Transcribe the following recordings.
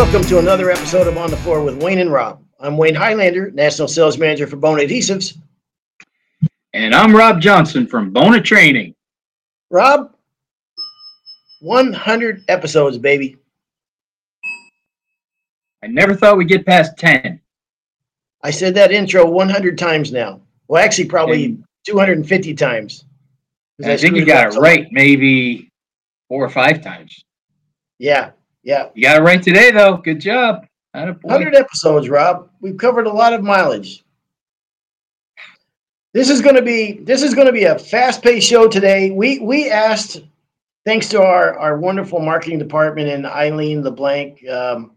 Welcome to another episode of On the Floor with Wayne and Rob. I'm Wayne Highlander, National Sales Manager for Bona Adhesives. And I'm Rob Johnson from Bona Training. Rob, 100 episodes, baby. I never thought we'd get past 10. I said that intro 100 times now. Well, actually, probably And- 250 times. And I think you got it right maybe four or five times. Yeah, yeah. You got it right today, though. Good job. 100 episodes, Rob. We've covered a lot of mileage. This is going to be this is going to be a fast-paced show today. We we asked, thanks to our our wonderful marketing department and Eileen LeBlanc, um,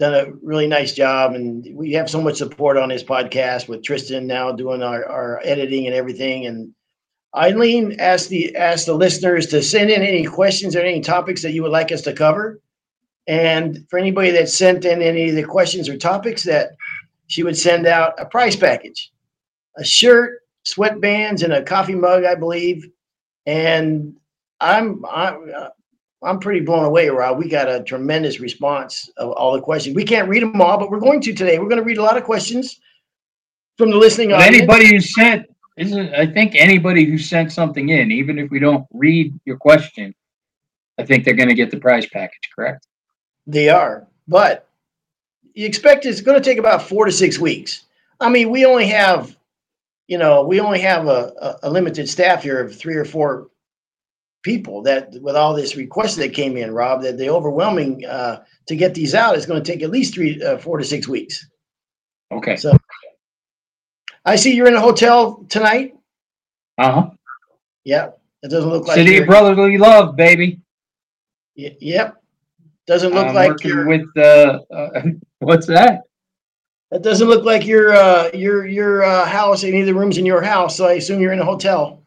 done a really nice job, and we have so much support on this podcast with Tristan now doing our our editing and everything. And Eileen asked the asked the listeners to send in any questions or any topics that you would like us to cover. And for anybody that sent in any of the questions or topics, that she would send out a prize package, a shirt, sweatbands, and a coffee mug, I believe. And I'm I'm I'm pretty blown away, Rob. We got a tremendous response of all the questions. We can't read them all, but we're going to today. We're going to read a lot of questions from the listening audience. anybody who sent, isn't I think anybody who sent something in, even if we don't read your question, I think they're going to get the prize package, correct? They are, but you expect it's going to take about four to six weeks. I mean, we only have, you know, we only have a, a, limited staff here of three or four people that with all this request that came in, Rob, that the overwhelming uh, to get these out is going to take at least three, uh, four to six weeks. Okay. So I see you're in a hotel tonight. Uh huh. Yeah. It doesn't look like City of brotherly love, baby. y- Yep. Doesn't look I'm like you're with uh, uh, what's that? That doesn't look like your uh, your your uh, house. Any of the rooms in your house. So I assume you're in a hotel.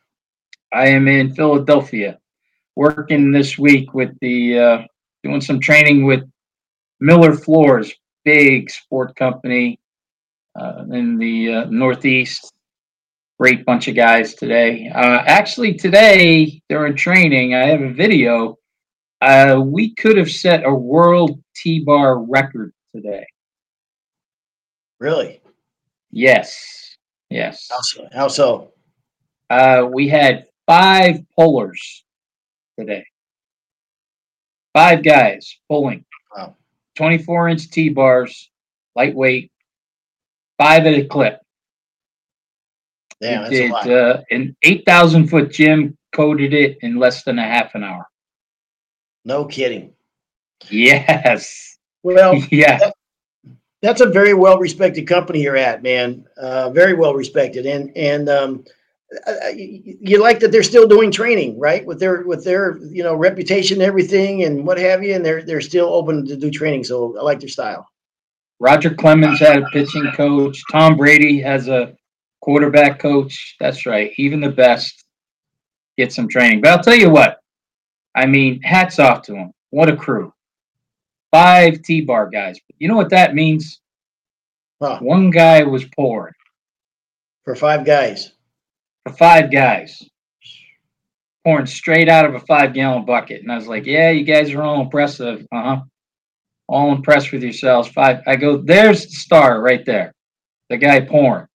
I am in Philadelphia, working this week with the uh, doing some training with Miller Floors, big sport company uh, in the uh, Northeast. Great bunch of guys today. Uh, actually, today during training, I have a video. Uh, we could have set a world T-bar record today. Really? Yes, yes. How so? How so? Uh, we had five pullers today. Five guys pulling. Wow. 24 inch T bars, lightweight, five at a clip. Damn, we that's a lot. uh, an 8,000 foot gym, coded it in less than a half an hour. No kidding. Yes. Well, yeah. that's a very well respected company you're at, man. Uh, very well respected, and and um, uh, you you like that they're still doing training, right? With their with their you know reputation, and everything, and what have you, and they're they're still open to do training. So I like their style. Roger Clemens had a pitching coach. Tom Brady has a quarterback coach. That's right. Even the best get some training. But I'll tell you what. I mean, hats off to them. What a crew. Five T bar guys. You know what that means? Huh, One guy was pouring for five guys. for five guys. Pouring straight out of a five gallon bucket. And I was like, yeah, you guys are all impressive. Uh huh. All impressed with yourselves. Five. I go, there's the star right there. The guy pouring.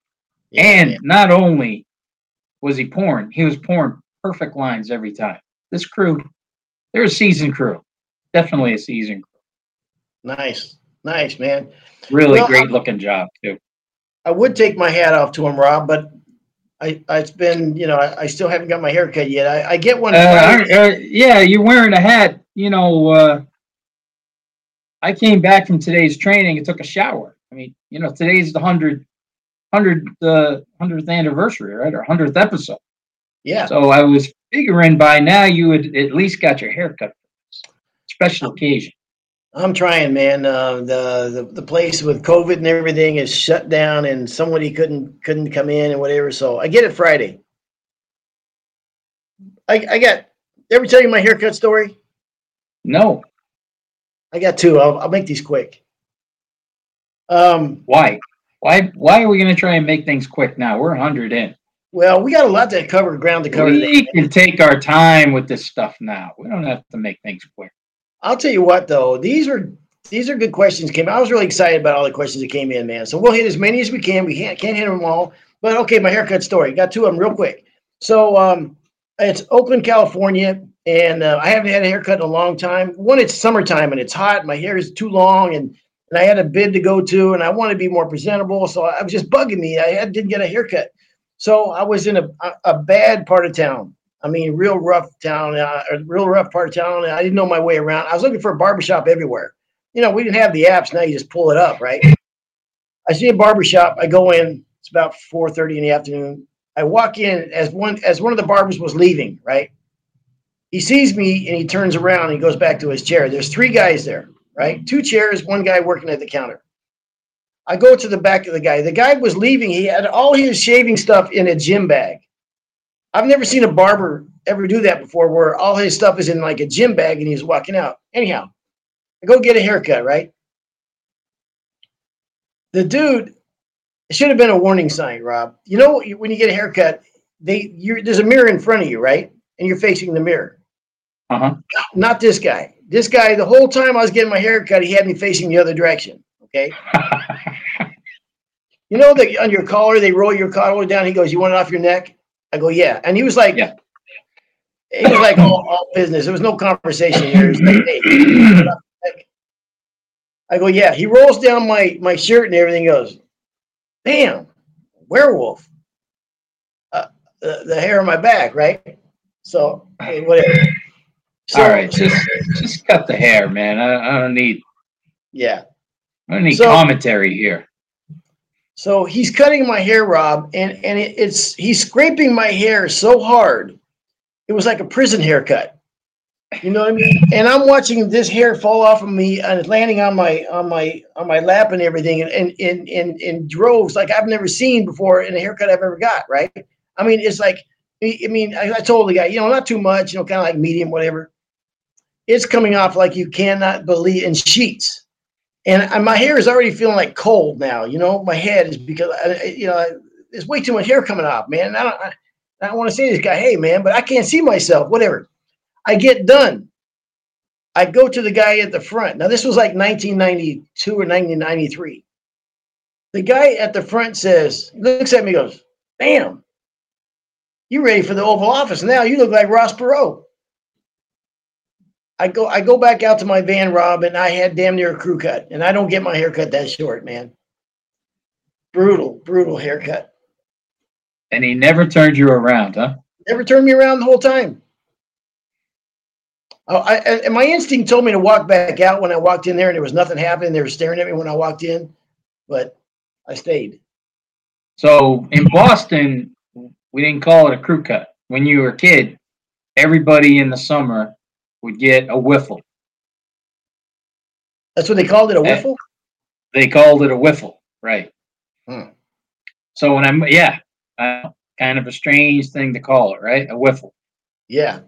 Yeah, And yeah. not only was he pouring, he was pouring perfect lines every time. This crew, they're a seasoned crew. Definitely a seasoned crew. nice, nice, man. Really Well, great looking job, too. I would take my hat off to him, Rob, but I, it's been, you know, I, I still haven't got my hair cut yet. I, I get one. Uh, I- uh, yeah, you're wearing a hat. You know, uh, I came back from today's training and took a shower. I mean, you know, today's the 100, 100, uh, 100th anniversary, right? Or 100th episode. yeah, So I was figuring by now you had at least got your hair cut. Special occasion. I'm trying, man. Uh, the, the the place with COVID and everything is shut down, and somebody couldn't couldn't come in and whatever. So I get it Friday. I I got. Ever tell you my haircut story? No. I got two. I'll, I'll make these quick. Um, Why? Why? Why are we going to try and make things quick now? We're 100 in. Well, we got a lot to cover, ground to cover. today. We can take our time with this stuff now. We don't have to make things quick. I'll tell you what, though, these are these are good questions came. I was really excited about all the questions that came in, man. So we'll hit as many as we can. We can't can't hit them all, but okay. My haircut story. Got two of them real quick. So um, it's Oakland, California, and uh, I haven't had a haircut in a long time. One, it's summertime and it's hot. My hair is too long, and and I had a bid to go to, and I want to be more presentable. So I was just bugging me. I had, didn't get a haircut. So I was in a, a bad part of town. I mean, real rough town, uh, a real rough part of town. I didn't know my way around. I was looking for a barbershop everywhere. You know, we didn't have the apps. Now you just pull it up, right? I see a barbershop. I go in. It's about 4:30 in the afternoon. I walk in as one as one of the barbers was leaving, right? He sees me and he turns around and he goes back to his chair. There's three guys there, right? Two chairs, one guy working at the counter. I go to the back of the guy. The guy was leaving. He had all his shaving stuff in a gym bag. I've never seen a barber ever do that before, where all his stuff is in like a gym bag and he's walking out. Anyhow, I go get a haircut, right? The dude it should have been a warning sign, Rob. You know, when you get a haircut, they you there's a mirror in front of you, right? And you're facing the mirror. Uh-huh. Not this guy. This guy, the whole time I was getting my haircut, he had me facing the other direction. Okay. you know that on your collar, they roll your collar down. He goes, "You want it off your neck?" I go, "Yeah." And he was like, yeah. He was like all, all business. There was no conversation here. Like, hey, I go, "Yeah." He rolls down my my shirt and everything. Goes, "Bam, werewolf." Uh, the, the hair on my back, right? So hey, whatever. So, All right, just just cut the hair, man. I, I don't need. Yeah. I don't need so, commentary here. So he's cutting my hair, Rob, and and it, it's he's scraping my hair so hard, it was like a prison haircut. You know what I mean? And I'm watching this hair fall off of me and it's landing on my on my on my lap and everything, and in in in droves like I've never seen before in a haircut I've ever got. Right? I mean, it's like I mean, I, I told the guy, you know, not too much, you know, kind of like medium, whatever. It's coming off like you cannot believe in sheets and my hair is already feeling like cold now. You know, my head is because you know there's way too much hair coming off, man. I don't, I, I don't want to say this guy, hey man, but I can't see myself. Whatever. I get done. I go to the guy at the front. Now this was like 1992 or 1993. The guy at the front says, looks at me, goes, "Damn, you ready for the Oval Office now? You look like Ross Perot." I go I go back out to my van, Rob, and I had damn near a crew cut, and I don't get my haircut that short, man. Brutal, brutal haircut. And he never turned you around, huh? Never turned me around the whole time. Oh, I, and my instinct told me to walk back out when I walked in there, and there was nothing happening. They were staring at me when I walked in, but I stayed. So in Boston, we didn't call it a crew cut. When you were a kid, everybody in the summer would get a wiffle. That's what they called it, a wiffle. They called it a wiffle, right? Hmm. So when I'm, yeah, uh, kind of a strange thing to call it, right? A wiffle. Yeah.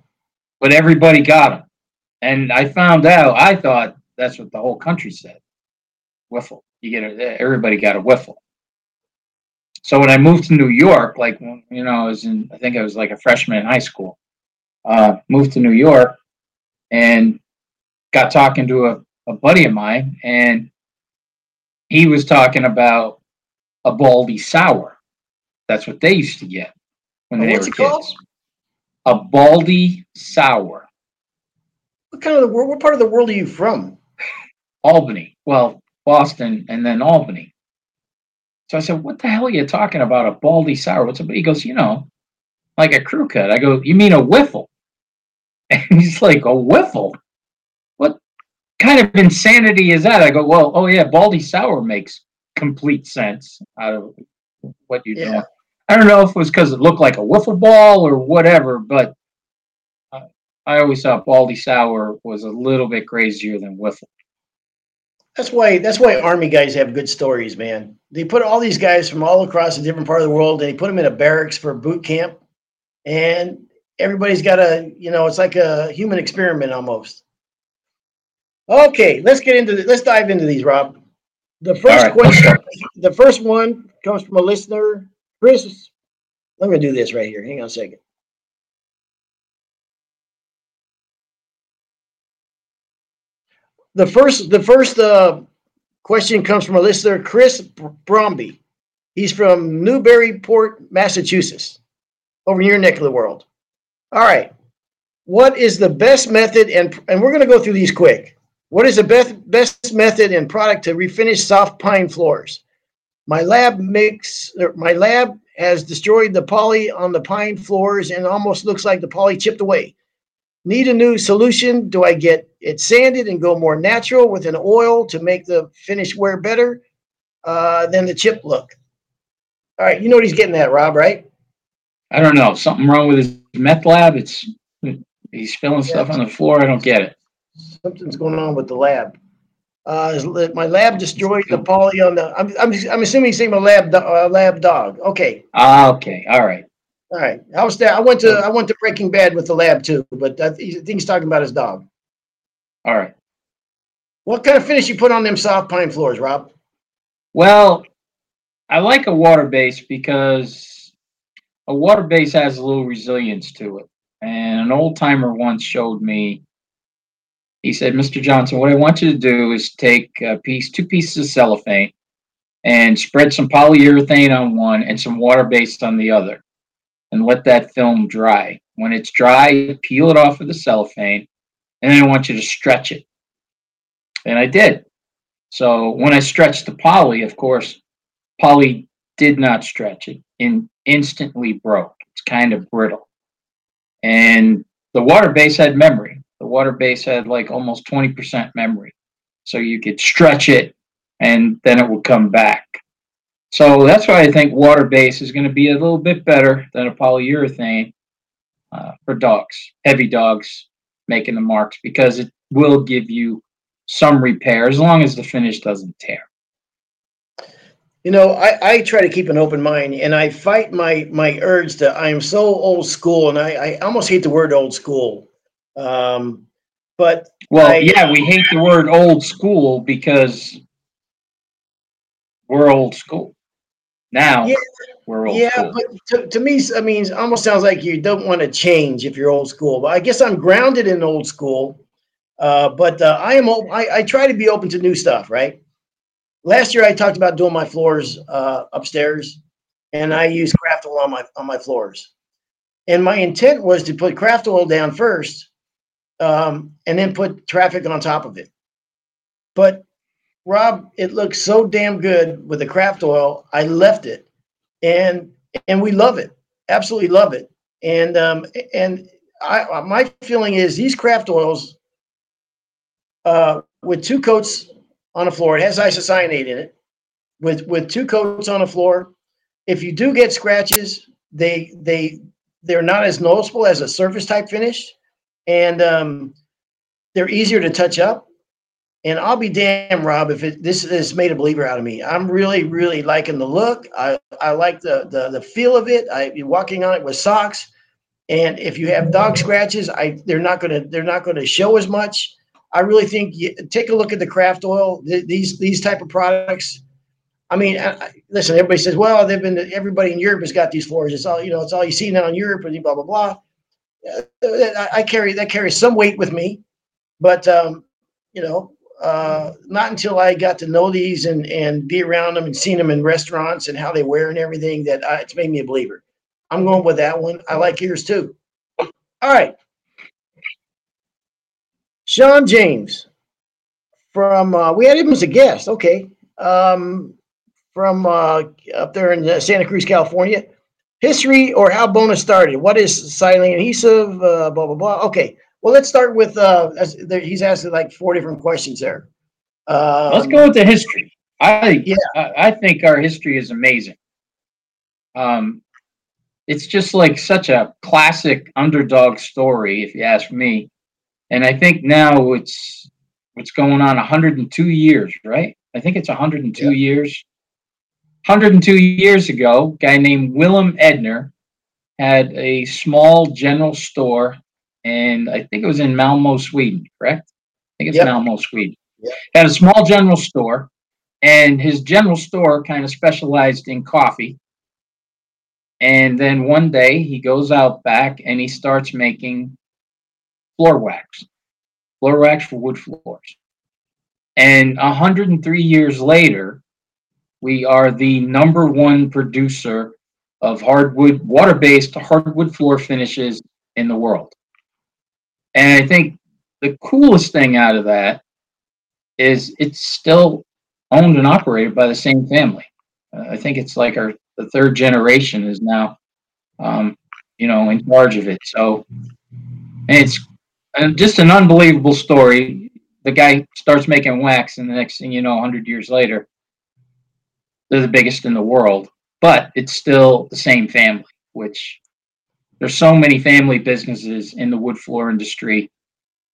But everybody got them, and I found out. I thought that's what the whole country said. Wiffle. You get a, everybody got a wiffle. So when I moved to New York, like you know, I was in, I think I was like a freshman in high school. Uh, moved to New York, and got talking to a, a buddy of mine, and he was talking about a baldy sour. That's what they used to get when oh, they were kids. Called? A baldy sour. What kind of the world? What part of the world are you from? Albany. Well, Boston, and then Albany. So I said, "What the hell are you talking about? A baldy sour?" What's up? He goes, "You know, like a crew cut." I go, "You mean a wiffle?" And he's like, a wiffle? What kind of insanity is that? I go, well, oh yeah, Baldy Sour makes complete sense out of what you're yeah. I don't know if it was because it looked like a wiffle ball or whatever, but uh, I always thought Baldy Sour was a little bit crazier than wiffle. That's why that's why army guys have good stories, man. They put all these guys from all across a different part of the world. They put them in a barracks for boot camp, and everybody's got a, you know, it's like a human experiment almost. Okay, let's get into the, let's dive into these, Rob. The first right. question, the first one comes from a listener, Chris. Let me do this right here. Hang on a second. the first the first uh, question comes from a listener, Chris Bromby. He's from Newburyport, Massachusetts, over in your neck of the world. All right. What is the best method and and we're going to go through these quick. What is the best best method and product to refinish soft pine floors? My lab makes my lab has destroyed the poly on the pine floors and almost looks like the poly chipped away. Need a new solution? Do I get it sanded and go more natural with an oil to make the finish wear better uh, than the chip look? All right, you know what he's getting at, Rob, right? I don't know. Something wrong with his meth lab. It's he's spilling stuff on the floor. I don't get it. Something's going on with the lab. Uh, my lab destroyed the poly on the. I'm, I'm, I'm assuming he's saying a lab uh, lab dog. Okay. Ah, okay. All right. All right. I was there. I went to I went to Breaking Bad with the lab too, but I think he's talking about his dog. All right. What kind of finish you put on them soft pine floors, Rob? Well, I like a water base because a water base has a little resilience to it. And an old timer once showed me. He said, "Mr. Johnson, what I want you to do is take a piece, two pieces of cellophane, and spread some polyurethane on one and some water based on the other." and let that film dry. When it's dry, peel it off of the cellophane, and then I want you to stretch it. And I did. So when I stretched the poly, of course, poly did not stretch it and instantly broke. It's kind of brittle. And the water base had memory. The water base had like almost 20% memory. So you could stretch it and then it would come back. So that's why I think water base is going to be a little bit better than a polyurethane uh, for dogs, heavy dogs making the marks, because it will give you some repair as long as the finish doesn't tear. You know, I, I try to keep an open mind and I fight my my urge to I am so old school and I, I almost hate the word old school. Um, but well, I, yeah, we hate the word old school because we're old school. Now yeah, we're old yeah, school. but to, to me, I mean, it almost sounds like you don't want to change if you're old school. But I guess I'm grounded in old school. Uh, but uh, I am I, I try to be open to new stuff, right? Last year I talked about doing my floors uh, upstairs, and I used craft oil on my on my floors. And my intent was to put craft oil down first, um, and then put traffic on top of it. But Rob, it looks so damn good with the craft oil. I left it, and and we love it, absolutely love it. And um, and I my feeling is these craft oils, uh, with two coats on the floor, it has isocyanate in it. With with two coats on the floor, if you do get scratches, they they they're not as noticeable as a surface type finish, and um, they're easier to touch up and I'll be damn, Rob, if it, this has made a believer out of me. I'm really, really liking the look. I, I like the, the the feel of it. I be walking on it with socks, and if you have dog scratches, I they're not gonna they're not gonna show as much. I really think you, take a look at the craft oil. Th- these these type of products. I mean, I, listen. Everybody says, "Well, they've been everybody in Europe has got these floors. It's all you know. It's all you see now in Europe, and blah blah blah." I, I carry that carries some weight with me, but um, you know, uh, not until I got to know these and and be around them and seen them in restaurants and how they wear and everything that I, it's made me a believer. I'm going with that one. I like yours too. All right. Sean James from uh, we had him as a guest. Okay, um, from uh, up there in uh, Santa Cruz, California. History or how bonus started. What is silane adhesive? Uh, blah blah blah. Okay, well, let's start with uh, he's asking like four different questions there. Um, let's go with the history. I yeah, I, I think our history is amazing. Um, it's just like such a classic underdog story, if you ask me. And I think now it's what's going on 102 years, right? I think it's 102 yeah. years. 102 years ago, a guy named Willem Edner had a small general store and I think it was in Malmo, Sweden, correct? I think it's yep. Malmo, Sweden. Yep. Had a small general store, and his general store kind of specialized in coffee. And then one day he goes out back and he starts making floor wax, floor wax for wood floors. And 103 years later, we are the number one producer of hardwood, water based hardwood floor finishes in the world. And I think the coolest thing out of that is it's still owned and operated by the same family. Uh, I think it's like our the third generation is now, um, you know, in charge of it. So it's and just an unbelievable story. The guy starts making wax, and the next thing you know, 100 years later, they're the biggest in the world. But it's still the same family, which there's so many family businesses in the wood floor industry.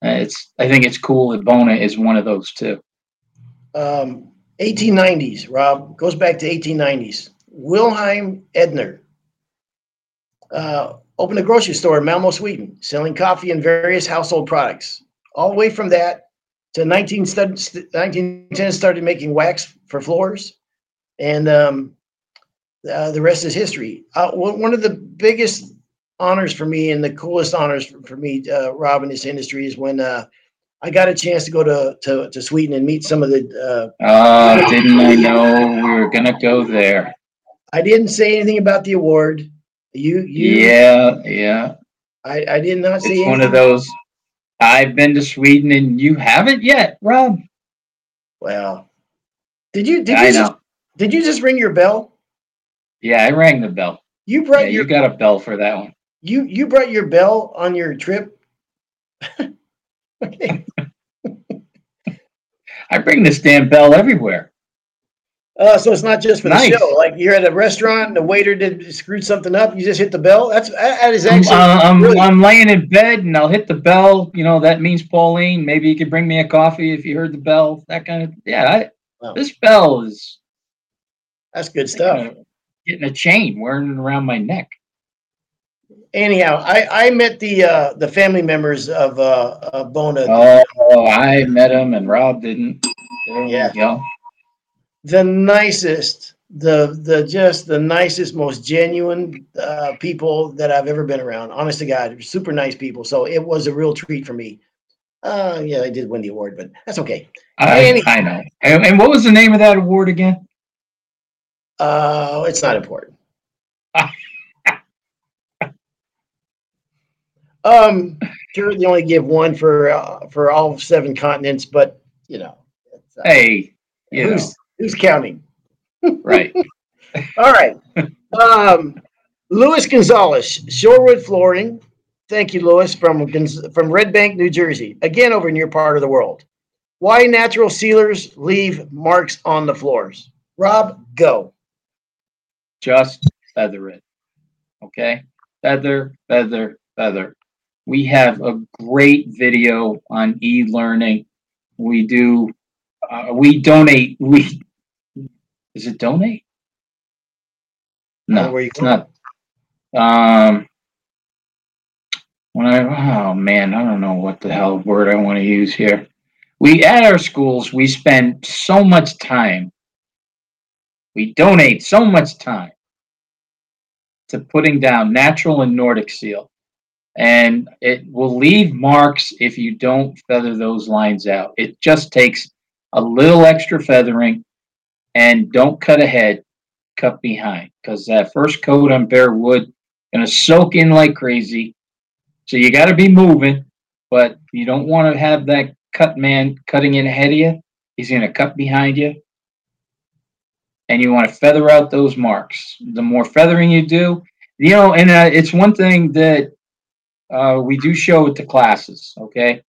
Uh, it's I think it's cool that Bona is one of those too. Um, 1890s, Rob goes back to 1890s. Wilhelm Edner uh, opened a grocery store in Malmo, Sweden, selling coffee and various household products. All the way from that to 19, 1910, started making wax for floors, and um, uh, the rest is history. Uh, one of the biggest honors for me and the coolest honors for, for me, uh, Rob, in this industry is when uh, I got a chance to go to, to, to Sweden and meet some of the. Uh, uh, didn't I know we were gonna go there? I didn't say anything about the award. You, you. Yeah, yeah. I, I did not see. It's one of those. I've been to Sweden and you haven't yet, Rob. Well, did you? Did you? Just, did you just ring your bell? Yeah, I rang the bell. You brought yeah, your. You got a bell for that one. You you brought your bell on your trip. okay. I bring this damn bell everywhere. Uh, so it's not just for nice. the show. Like you're at a restaurant, and the waiter did screwed something up. You just hit the bell. That's that is actually. I'm, uh, I'm. I'm laying in bed and I'll hit the bell. You know that means Pauline. Maybe you could bring me a coffee if you heard the bell. That kind of yeah. I, wow. This bell is. That's good stuff. getting a chain wearing it around my neck. Anyhow, I, I met the uh, the family members of uh, uh Bona. Oh, I met them and Rob didn't. There yeah the nicest, the the just the nicest, most genuine uh, people that I've ever been around. Honest to God, super nice people. So it was a real treat for me. Uh, yeah, I did win the award, but that's okay. I, I know. And, and, what was the name of that award again? Uh, it's not important. um, sure, they only give one for uh, for all seven continents, but you know. Uh, hey, you know. Who's counting? Right. All right. Um, Luis Gonzalez, Shorewood Flooring. Thank you, Luis, from from Red Bank, New Jersey. Again, over in your part of the world. Why natural sealers leave marks on the floors? Rob, go. Just feather it. Okay? Feather, feather, feather. We have a great video on e learning. We do uh, we donate. We is it donate? No, it's not. Um, when I oh man, I don't know what the hell word I want to use here. We at our schools we spend so much time. We donate so much time to putting down natural and Nordic seal. And it will leave marks if you don't feather those lines out. It just takes a little extra feathering, and don't cut ahead, cut behind, because that first coat on bare wood gonna soak in like crazy. So you got to be moving, but you don't want to have that cut man cutting in ahead of you. He's gonna cut behind you, and you want to feather out those marks. The more feathering you do, you know, and uh, it's one thing that uh, we do show it to classes. Okay,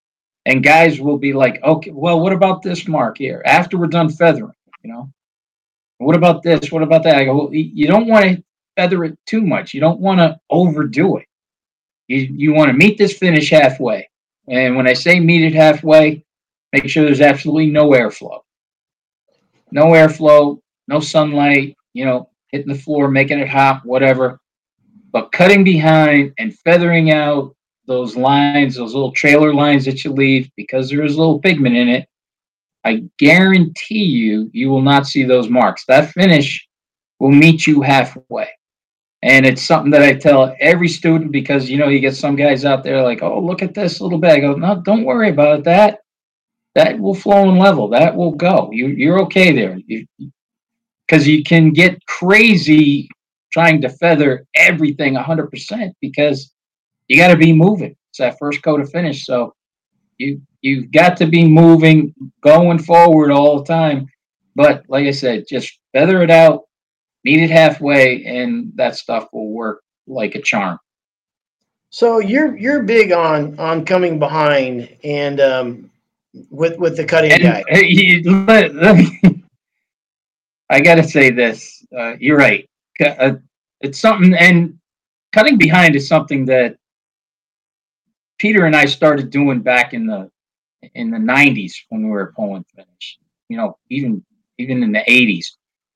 and guys will be like, okay, well, what about this mark here? After we're done feathering, you know, what about this? What about that? I go, well, you don't want to feather it too much. You don't want to overdo it. You, you want to meet this finish halfway. And when I say meet it halfway, make sure there's absolutely no airflow. No airflow, no sunlight, you know, hitting the floor, making it hot, whatever. But cutting behind and feathering out those lines, those little trailer lines that you leave, because there is a little pigment in it, I guarantee you, you will not see those marks. That finish will meet you halfway. And it's something that I tell every student because, you know, you get some guys out there like, oh, look at this little bag. I no, don't worry about that. that will flow and level. That will go. You, you're okay there. Because you, you can get crazy trying to feather everything 100% because you got to be moving. It's that first coat of finish. So you you've got to be moving, going forward all the time. But like I said, just feather it out, meet it halfway, and that stuff will work like a charm. So you're you're big on on coming behind and um, with with the cutting and, guy. let, let me, I got to say this. Uh, you're right. Uh, it's something, and cutting behind is something that Peter and I started doing back in the in the 90s when we were pulling finish. You know, even even in the 80s.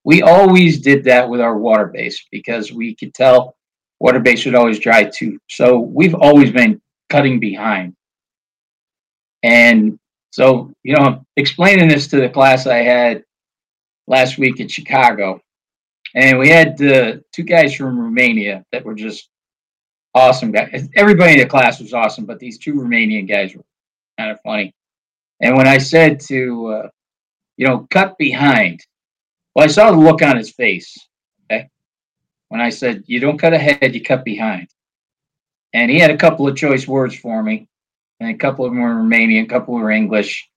We always did that with our water base because we could tell water base would always dry too. So we've always been cutting behind. And so, you know, I'm explaining this to the class I had last week in Chicago, and we had uh, two guys from Romania that were just awesome guys. Everybody in the class was awesome, but these two Romanian guys were kind of funny. And when I said to, uh, you know, cut behind, well, I saw the look on his face. Okay. When I said, you don't cut ahead, you cut behind. And he had a couple of choice words for me. And a couple of them were Romanian, a couple were English.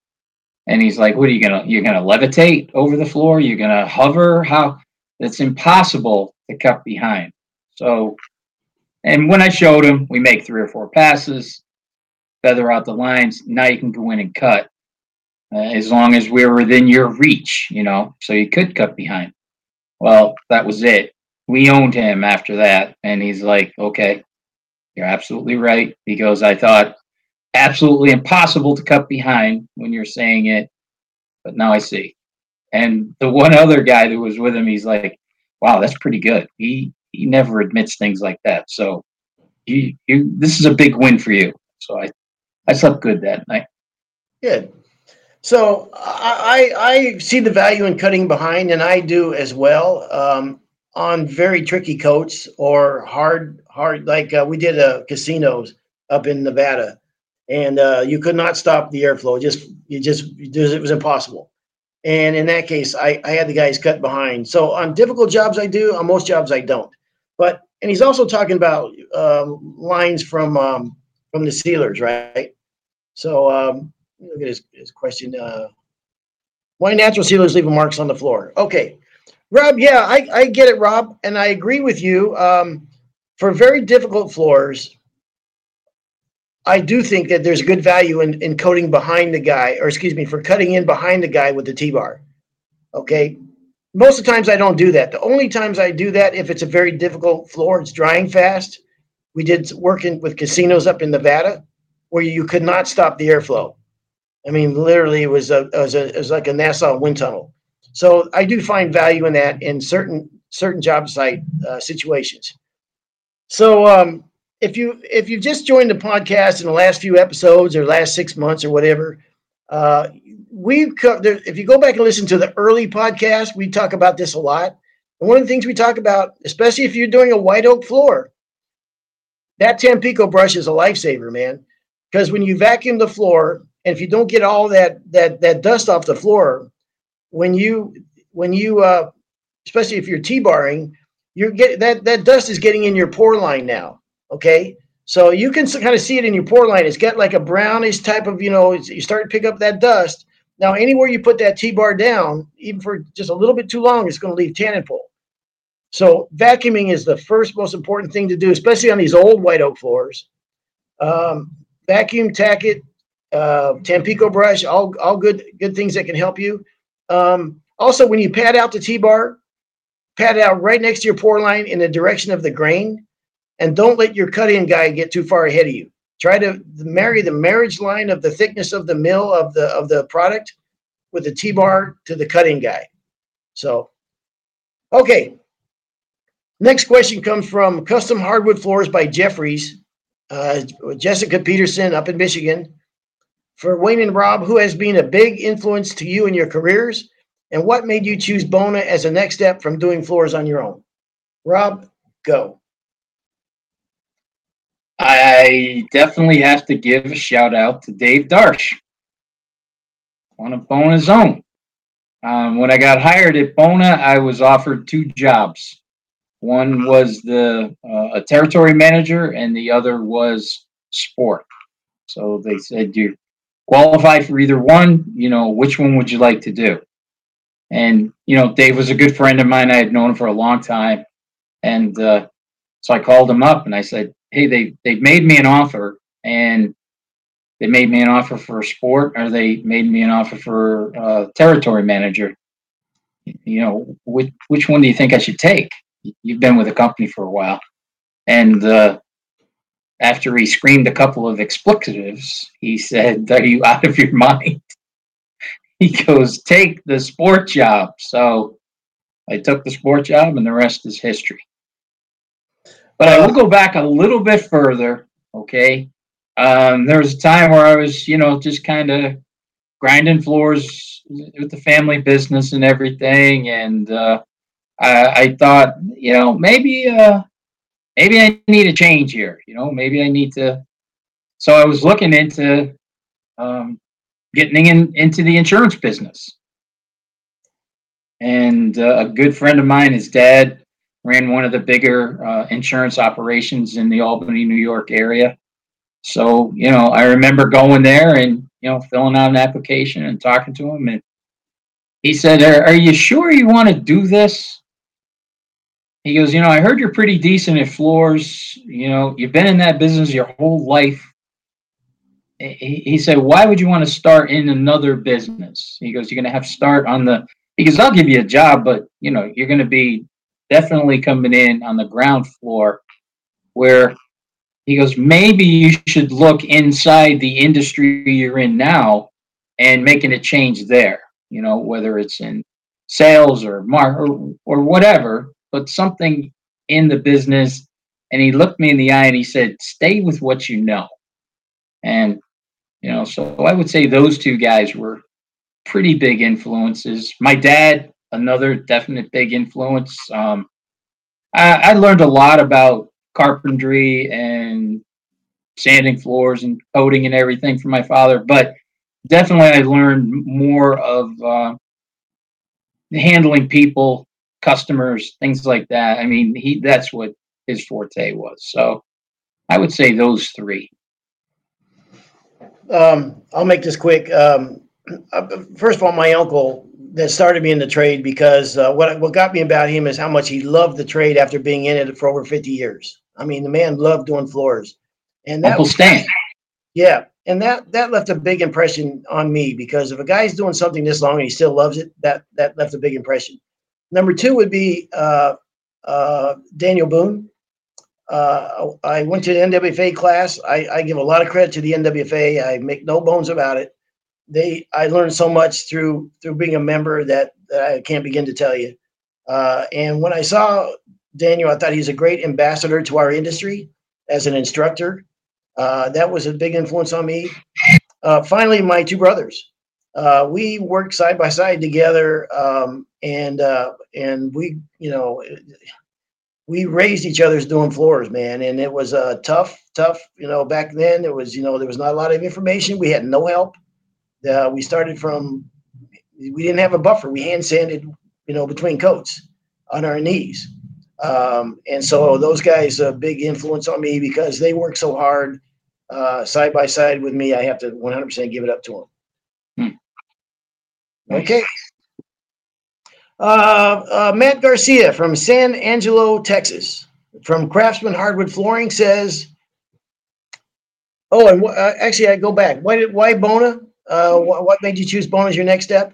And he's like, what are you going to, you're going to levitate over the floor? You're going to hover? How? It's impossible to cut behind. So, and when I showed him, we make three or four passes, feather out the lines. Now you can go in and cut uh, as long as we're within your reach, you know, so you could cut behind. Well, that was it. We owned him after that. And he's like, okay, you're absolutely right. Goes, I thought absolutely impossible to cut behind when you're saying it, but now I see. And the one other guy that was with him, he's like, wow, that's pretty good. He he never admits things like that. So you you this is a big win for you. So I I slept good that night. Good. So I, I see the value in cutting behind, and I do as well um, on very tricky coats or hard hard like uh, we did uh, casinos up in Nevada, and uh, you could not stop the airflow. Just you just it was impossible. And in that case, I, I had the guys cut behind. So on difficult jobs, I do. On most jobs, I don't. But and he's also talking about um, lines from um, from the sealers, right? So um, look at his, his question. Uh, why natural sealers leave marks on the floor? Okay, Rob. Yeah, I, I get it, Rob, and I agree with you. Um, for very difficult floors, I do think that there's good value in, in coating behind the guy, or excuse me, for cutting in behind the guy with the T-bar. Okay. Most of the times I don't do that. The only times I do that if it's a very difficult floor, it's drying fast. We did working with casinos up in Nevada where you could not stop the airflow. I mean, literally, it was a, it was, a, it was like a NASA wind tunnel. So I do find value in that in certain certain job site uh, situations. So um, if you if you've just joined the podcast in the last few episodes or last six months or whatever, uh, we've covered. If you go back and listen to the early podcast, we talk about this a lot. And one of the things we talk about, especially if you're doing a white oak floor, that Tampico brush is a lifesaver, man. Because when you vacuum the floor, and if you don't get all that that that dust off the floor, when you when you uh, especially if you're T-barring, you're get that that dust is getting in your pore line now. Okay, so you can kind of see it in your pore line. It's got like a brownish type of you know. You start to pick up that dust. Now, anywhere you put that T-bar down, even for just a little bit too long, it's going to leave tannin pull. So vacuuming is the first most important thing to do, especially on these old white oak floors. Um, vacuum, tack it, uh, Tampico brush, all all good good things that can help you. Um, also, when you pad out the T-bar, pad it out right next to your pore line in the direction of the grain, and don't let your cut-in guy get too far ahead of you. Try to marry the marriage line of the thickness of the mill of the of the product with the T-bar to the cutting guy. So, okay. Next question comes from Custom Hardwood Floors by Jeffries. Uh, Jessica Peterson up in Michigan for Wayne and Rob, who has been a big influence to you in your careers, and what made you choose Bona as a next step from doing floors on your own? Rob, go. I definitely have to give a shout out to Dave Darsh. one of Bona's own. Um, when I got hired at Bona, I was offered two jobs. One was the uh, a territory manager, and the other was sport. So they said you qualify for either one. You know, which one would you like to do? And you know, Dave was a good friend of mine. I had known him for a long time, and uh, so I called him up and I said, "Hey, they they made me an offer, and they made me an offer for a sport, or they made me an offer for uh, territory manager. You know, which which one do you think I should take? You've been with the company for a while." And uh, after he screamed a couple of expletives, he said, Are you out of your mind? he goes, Take the sport job. So I took the sport job, and the rest is history. But I will go back a little bit further. Okay. Um, there was a time where I was, you know, just kind of grinding floors with the family business and everything. And uh, I, I, thought, you know, maybe uh, maybe I need a change here. You know, maybe I need to. So I was looking into um, getting in, into the insurance business. And uh, a good friend of mine, his dad, ran one of the bigger uh, insurance operations in the Albany, New York area. So, you know, I remember going there and, you know, filling out an application and talking to him. And he said, Are, are you sure you want to do this? he goes, you know, I heard you're pretty decent at floors. You know, you've been in that business your whole life. He, he said, why would you want to start in another business? He goes, you're going to have to start on the, he goes, I'll give you a job, but, you know, you're going to be definitely coming in on the ground floor where he goes, maybe you should look inside the industry you're in now and making a change there, you know, whether it's in sales or mar or, or whatever but something in the business. And he looked me in the eye and he said, stay with what you know. And, you know, so I would say those two guys were pretty big influences. My dad, another definite big influence. Um, I, I learned a lot about carpentry and sanding floors and coating and everything from my father, but definitely I learned more of uh, handling people customers, things like that. I mean, he that's what his forte was. So I would say those three. Um, I'll make this quick. Um, uh, first of all, my uncle that started me in the trade because uh, what what got me about him is how much he loved the trade after being in it for over fifty years. I mean, the man loved doing floors, and that Uncle Stan. Yeah, and that that left a big impression on me because if a guy's doing something this long and he still loves it, that that left a big impression. Number two would be uh, uh, Daniel Boone. Uh, I went to the NWFA class. I, I, give a lot of credit to the NWFA. I make no bones about it. They, I learned so much through through being a member that, that I can't begin to tell you. Uh, and when I saw Daniel, I thought he's a great ambassador to our industry as an instructor. Uh, that was a big influence on me. Uh, finally, my two brothers uh, we worked side by side together, um, and uh, and we, you know, we raised each other's doing floors, man, and it was uh, tough, tough. You know, back then it was, you know, there was not a lot of information. We had no help. Uh, we started from, we didn't have a buffer. We hand sanded, you know, between coats on our knees. Um, and so those guys a big influence on me because they work so hard uh, side by side with me. I have to 100% give it up to them. Okay. Uh, uh, Matt Garcia from San Angelo, Texas, from Craftsman Hardwood Flooring says, "Oh, and uh, actually, I go back. Why did why Bona? Uh, wh- what made you choose Bona as your next step?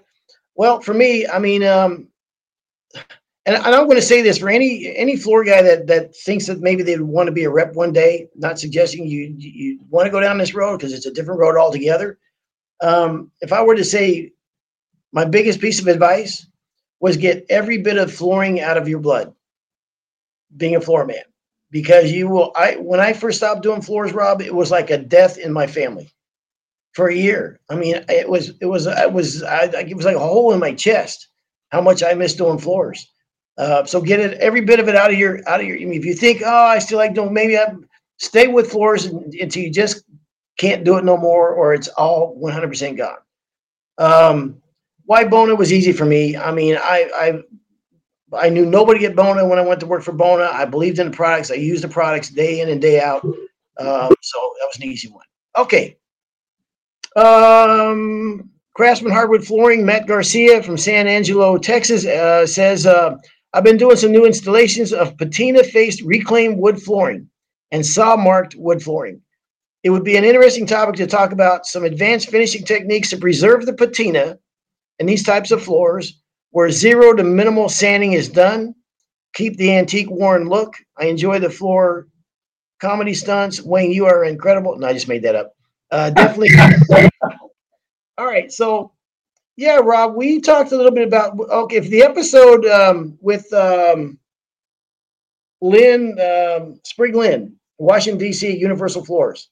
Well, for me, I mean, um, and, I'm going to say this for any any floor guy that that thinks that maybe they would want to be a rep one day. Not suggesting you you want to go down this road because it's a different road altogether. Um, if I were to say my biggest piece of advice was get every bit of flooring out of your blood being a floor man because you will i when i first stopped doing floors rob it was like a death in my family for a year i mean it was it was it was I, it was like a hole in my chest how much i miss doing floors uh, so get it every bit of it out of your out of your I mean, if you think oh i still like doing maybe i stay with floors until you just can't do it no more or it's all 100% gone Um, why Bona was easy for me. I mean, I, I I knew nobody at Bona when I went to work for Bona. I believed in the products. I used the products day in and day out. Um, so that was an easy one. Okay. Um, Craftsman Hardwood Flooring, Matt Garcia from San Angelo, Texas, uh, says, uh, I've been doing some new installations of patina faced reclaimed wood flooring and saw marked wood flooring. It would be an interesting topic to talk about some advanced finishing techniques to preserve the patina in these types of floors where zero to minimal sanding is done. Keep the antique worn look. I enjoy the floor comedy stunts. Wayne, you are incredible. No, I just made that up. Uh, definitely. All right. So, yeah, Rob, we talked a little bit about, okay, if the episode um, with um, Lynn, um, Sprig Lynn, Washington, D.C., Universal Floors.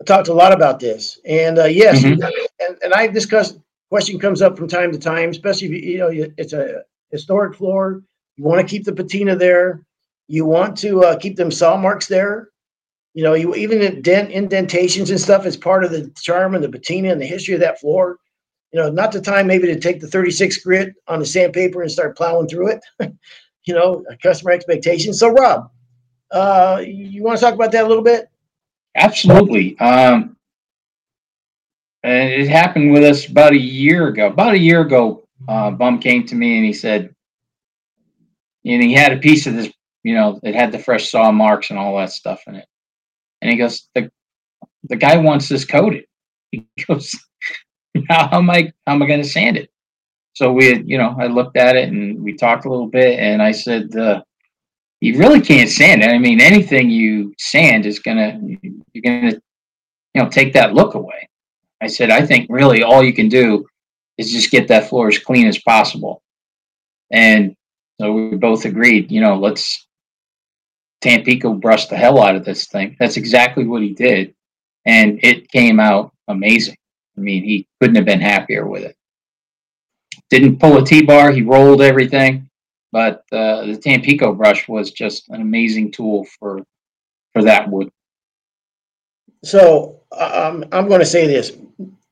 I talked a lot about this. And uh, yes, Mhm. and, and I discussed, question comes up from time to time, especially if you, you know, it's a historic floor. You want to keep the patina there. You want to uh, keep them saw marks there. You know, you even indent indentations and stuff is part of the charm and the patina and the history of that floor. You know, not the time maybe to take the 36 grit on the sandpaper and start plowing through it. you know, customer expectations. So, Rob, uh, you want to talk about that a little bit? Absolutely. Um, and it happened with us about a year ago. About a year ago, uh, Bum came to me and he said, and he had a piece of this, you know, it had the fresh saw marks and all that stuff in it. And he goes, the, the guy wants this coated. He goes, how am I, how am I going to sand it? So we, had, you know, I looked at it and we talked a little bit and I said, uh, you really can't sand it. I mean, anything you sand is gonna you're gonna you know take that look away. I said, I think really all you can do is just get that floor as clean as possible. And so we both agreed, you know, let's Tampico brushed the hell out of this thing. That's exactly what he did. And it came out amazing. I mean, he couldn't have been happier with it. Didn't pull a T bar, he rolled everything but uh, the Tampico brush was just an amazing tool for for that wood. So um, I'm going to say this.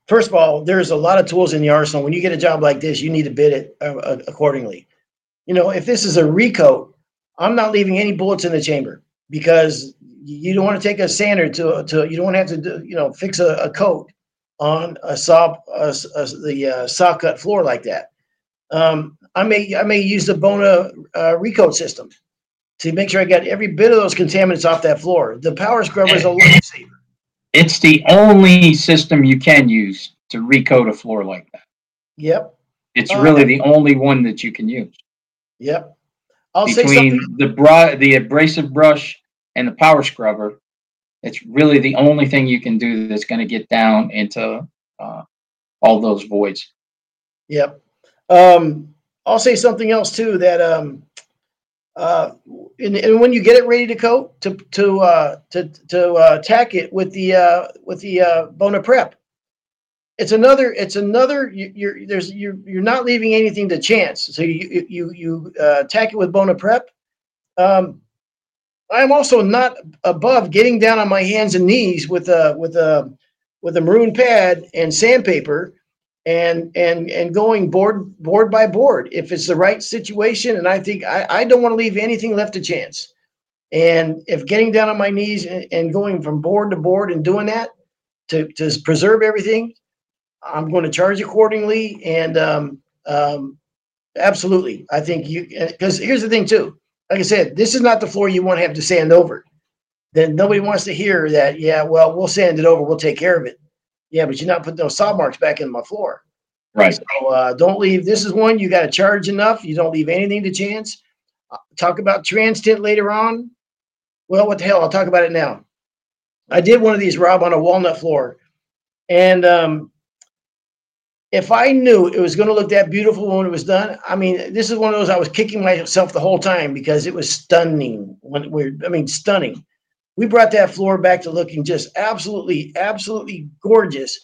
First of all, there's a lot of tools in the arsenal. When you get a job like this, you need to bid it uh, accordingly. You know, if this is a recoat, I'm not leaving any bullets in the chamber because you don't want to take a sander to to you don't want to have to do, you know fix a, a coat on a saw a, a, the uh, saw cut floor like that. Um, I may I may use the Bona uh, recoat system to make sure I get every bit of those contaminants off that floor. The power scrubber is a lifesaver. It's the only system you can use to recoat a floor like that. Yep, It's Oh, really the only one that you can use yep. I'll between the bra- the abrasive brush and the power scrubber. It's really the only thing you can do that's going to get down into uh, all those voids. Yep. Um, I'll say something else too that um, uh, and, and when you get it ready to coat to to uh, to to uh, tack it with the uh, with the uh, Bona Prep, it's another it's another you, you're there's you're you're not leaving anything to chance. So you you you uh, tack it with Bona Prep. Um, I'm also not above getting down on my hands and knees with a with a with a maroon pad and sandpaper and and and going board board by board if it's the right situation and i think i, I don't want to leave anything left to chance and if getting down on my knees and, and going from board to board and doing that to to preserve everything i'm going to charge accordingly and um, um, absolutely i think you because here's the thing too like i said this is not the floor you want to have to sand over then nobody wants to hear that yeah well we'll sand it over we'll take care of it yeah, but you're not putting those saw marks back in my floor. Right. So uh, don't leave. This is one you got to charge enough. You don't leave anything to chance. Uh, talk about TransTint later on. Well, what the hell? I'll talk about it now. I did one of these, Rob, on a walnut floor, and um, if I knew it was going to look that beautiful when it was done, I mean, this is one of those I was kicking myself the whole time because it was stunning. When we're, I mean, stunning we brought that floor back to looking just absolutely, absolutely gorgeous.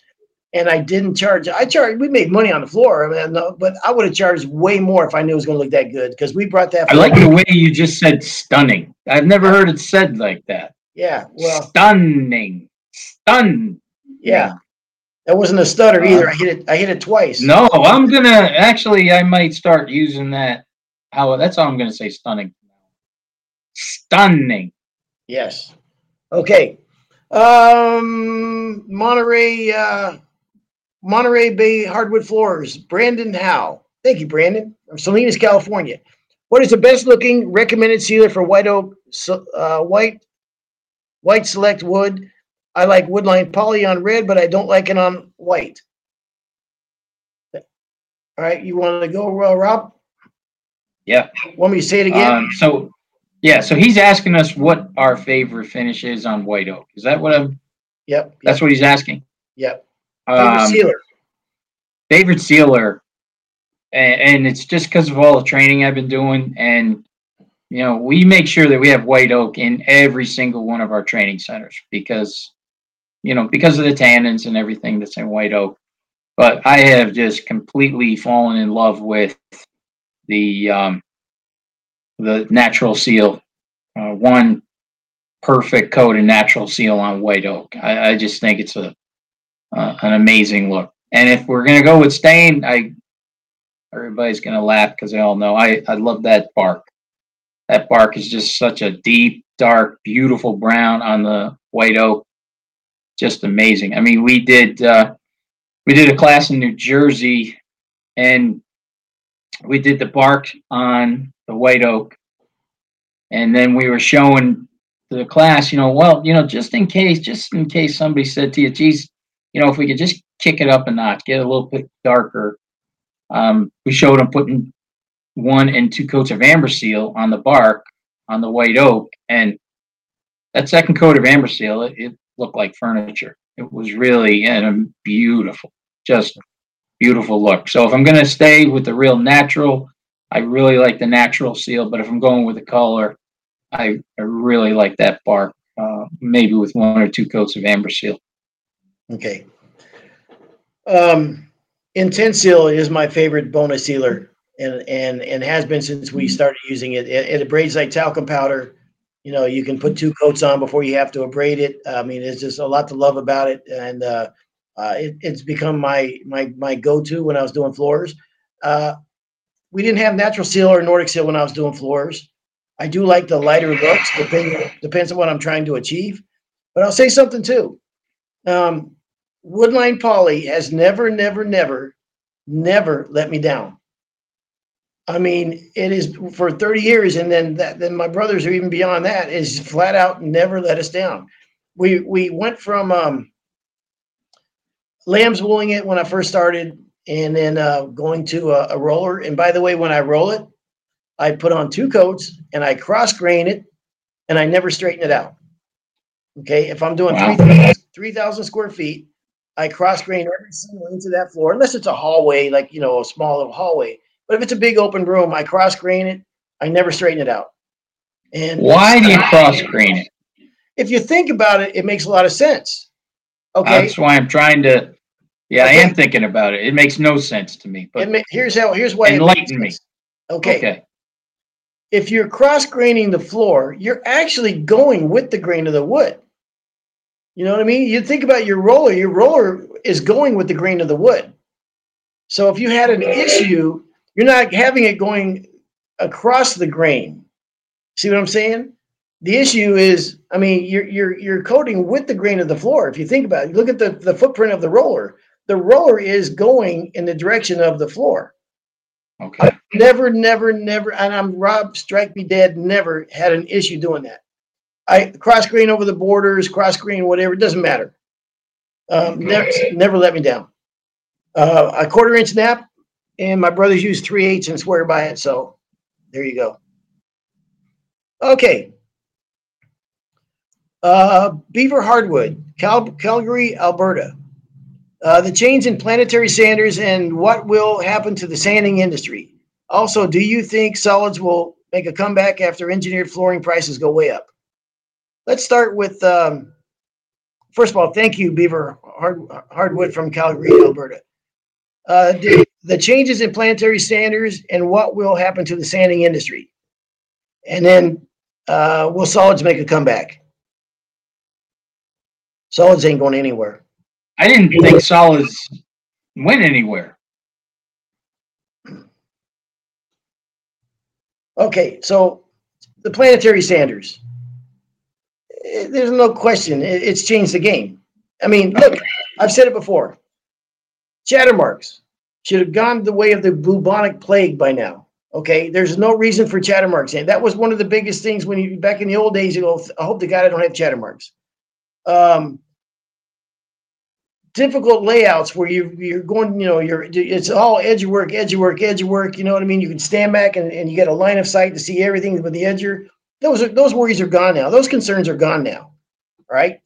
And I didn't charge. I charged. We made money on the floor, I mean, but I would have charged way more if I knew it was going to look that good because we brought that. I like the way you just said stunning. I've never heard it said like that. Yeah. Well. stunning. Stun. Yeah. That wasn't a stutter Uh, either. I hit it. I hit it twice. No, I'm gonna actually. I might start using that. How that's all I'm gonna say. Stunning. Stunning. Yes. Okay. Um, Monterey, uh, Monterey Bay hardwood floors. Brandon Howe. Thank you, Brandon, from Salinas, California. What is the best looking recommended sealer for white oak, so- uh, white, white select wood? I like woodline poly on red, but I don't like it on white. All right, you want to go, uh, Rob? Yeah. Want me to say it again? Um, so, yeah. So he's asking us what our favorite finish is on white oak. Is that what I'm? yep. That's what he's asking. Yep. Favorite Um, sealer. favorite sealer, and, and it's just because of all the training I've been doing, and you know, we make sure that we have white oak in every single one of our training centers because, you know, because of the tannins and everything that's in white oak. But I have just completely fallen in love with the um, the natural seal, uh, one perfect coat of natural seal on white oak. I, I just think it's a uh, an amazing look. And if we're gonna go with stain, I everybody's gonna laugh because they all know I I love that bark. That bark is just such a deep, dark, beautiful brown on the white oak. Just amazing. I mean, we did uh, we did a class in New Jersey, and we did the bark on the white oak, and then we were showing the class, you know, well, you know, just in case, just in case somebody said to you, geez, you know, if we could just kick it up a notch, get a little bit darker. Um, we showed them putting one and two coats of amber seal on the bark on the white oak, and that second coat of amber seal, it, it looked like furniture. It was really and a beautiful, just beautiful look. So if I'm gonna stay with the real natural, I really like the natural seal. But if I'm going with the color, I, I really like that bark. Uh, maybe with one or two coats of amber seal. Okay. Um, Intense Seal is my favorite bonus sealer and, and, and has been since we started using it. It, it abrades like talcum powder. You know, you can put two coats on before you have to abrade it. I mean, it's just a lot to love about it. And, uh, uh, it, it's become my, my, my go-to when I was doing floors. Uh, we didn't have natural seal or Nordic seal when I was doing floors. I do like the lighter looks, depending, depends on what I'm trying to achieve. But I'll say something too. Um, Woodline Poly has never, never, never, never let me down. I mean, it is for 30 years, and then that, then my brothers are even beyond that. Is flat out never let us down. We we went from um, lambs wooling it when I first started, and then uh, going to a, a roller. And by the way, when I roll it, I put on two coats and I cross grain it, and I never straighten it out. Okay, if I'm doing Wow. 3,000 3,000 square feet, I cross grain every single inch of that floor, unless it's a hallway, like you know, a small little hallway. But if it's a big open room, I cross grain it. I never straighten it out. And Why do you cross grain it? if you think about it, it makes a lot of sense. Okay, That's why I'm trying to. Yeah, I am thinking about it. It makes no sense to me. But ma- here's how. Here's why. Enlighten me. Okay. okay, if you're cross graining the floor, you're actually going with the grain of the wood. You know what I mean? You think about your roller, your roller is going with the grain of the wood. So if you had an issue, you're not having it going across the grain. See what I'm saying? The issue is, I mean, you're you're you're coating with the grain of the floor. If you think about it, look at the, the footprint of the roller. The roller is going in the direction of the floor okay. never, never, never, and I'm Rob, strike me dead, never had an issue doing that. I cross grain over the borders, cross grain, whatever, it doesn't matter. Um, never, never let me down. Uh, a quarter inch nap, and my brothers use three eighths and swear by it. So there you go. Okay. Uh, Beaver Hardwood, Cal- Calgary, Alberta. Uh, the change in planetary sanders and what will happen to the sanding industry. Also, do you think solids will make a comeback after engineered flooring prices go way up? Let's start with, um, first of all, thank you, Beaver Hard, Hardwood from Calgary, Alberta. Uh, the, the changes in planetary sanders and what will happen to the sanding industry. And then, uh, will solids make a comeback? Solids ain't going anywhere. I didn't think solids went anywhere. Okay, so the planetary sanders. eh, There's no question. It's changed the game. I mean, look, I've said it before. Chattermarks should have gone the way of the bubonic plague by now. Okay, there's no reason for chattermarks. And that was one of the biggest things when you back in the old days. You go, I hope to God I don't have chattermarks. Um, difficult layouts where you you're going, you know, you're it's all edge work, edge work, edge work. You know what I mean? You can stand back and, and you get a line of sight to see everything with the edger. Those are those worries are gone now. Those concerns are gone now. Right.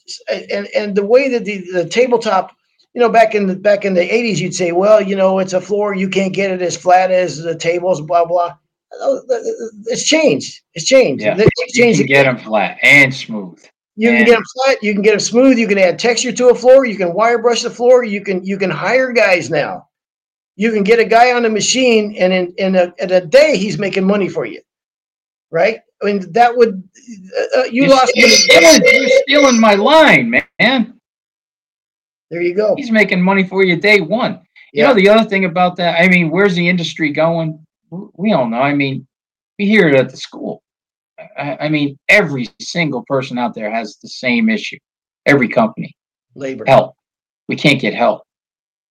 And and the way that the, the tabletop, you know, back in the back in the 80s, you'd say, well, you know, it's a floor, you can't get it as flat as the tables, blah blah. It's changed. It's changed. Yeah. It's You changed. can get them flat and smooth. You can get them flat. You can get them smooth. You can add texture to a floor. You can wire brush the floor. You can you can hire guys now. You can get a guy on the machine, and in in a, in a day he's making money for you, right? I mean that would uh, uh, you You're lost. stealing, you're stealing my line, man. There you go. He's making money for you day one. You know, the other thing about that, I mean, where's the industry going? We all know. I mean, we hear it at the school. I, I mean, every single person out there has the same issue. Every company, Labor. help. We can't get help,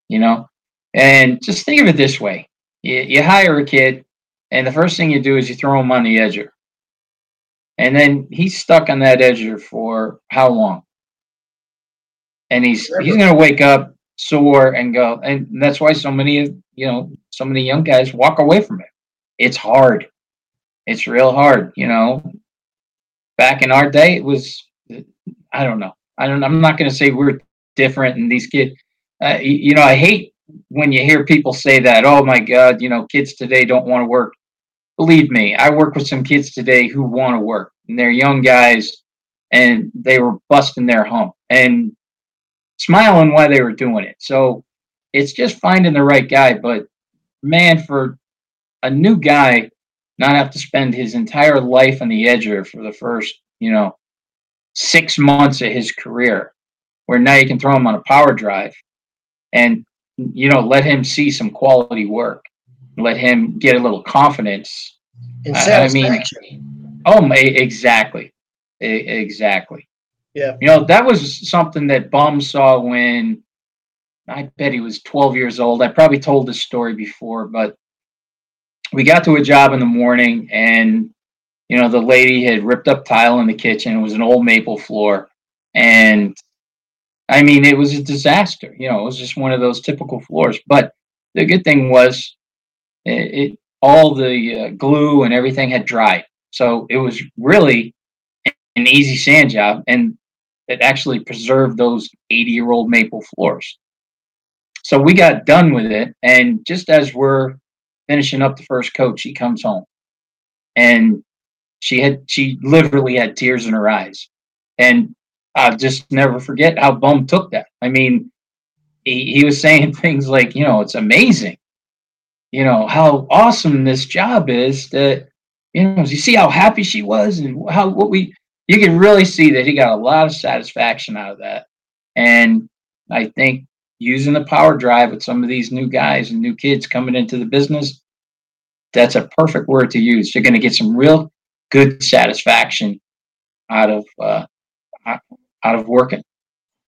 you know? And just think of it this way you, you hire a kid, and the first thing you do is you throw him on the edger. And then he's stuck on that edger for how long? And he's he's gonna wake up sore and go, and that's why so many of you know so many young guys walk away from it. It's hard. It's real hard, you know. Back in our day, it was I don't know. I don't. I'm not gonna say we're different, and these kids. Uh, you know, I hate when you hear people say that. Oh my God, you know, kids today don't want to work. Believe me, I work with some kids today who want to work, and they're young guys, and they were busting their hump and smiling while they were doing it. So it's just finding the right guy. But man, for a new guy not have to spend his entire life on the edger for the first, you know, six months of his career, where now you can throw him on a power drive and you know let him see some quality work, let him get a little confidence. And I- I mean- Oh, exactly, exactly. Yeah. You know that was something that Bum saw when I bet he was 12 years old. I probably told this story before, but we got to a job in the morning and you know the lady had ripped up tile in the kitchen. It was an old maple floor and I mean it was a disaster. You know, it was just one of those typical floors. But the good thing was it, it all the uh, glue and everything had dried. So it was really an easy sand job and it actually preserved those 80 year old maple floors. So we got done with it. And just as we're finishing up the first coat, she comes home and she had, she literally had tears in her eyes. And I'll just never forget how Bum took that. I mean, he, he was saying things like, you know, it's amazing, you know, how awesome this job is that, you know, you see how happy she was and how, what we, you can really see that he got a lot of satisfaction out of that. And I think using the power drive with some of these new guys and new kids coming into the business, that's a perfect word to use. You're going to get some real good satisfaction out of uh, out of working.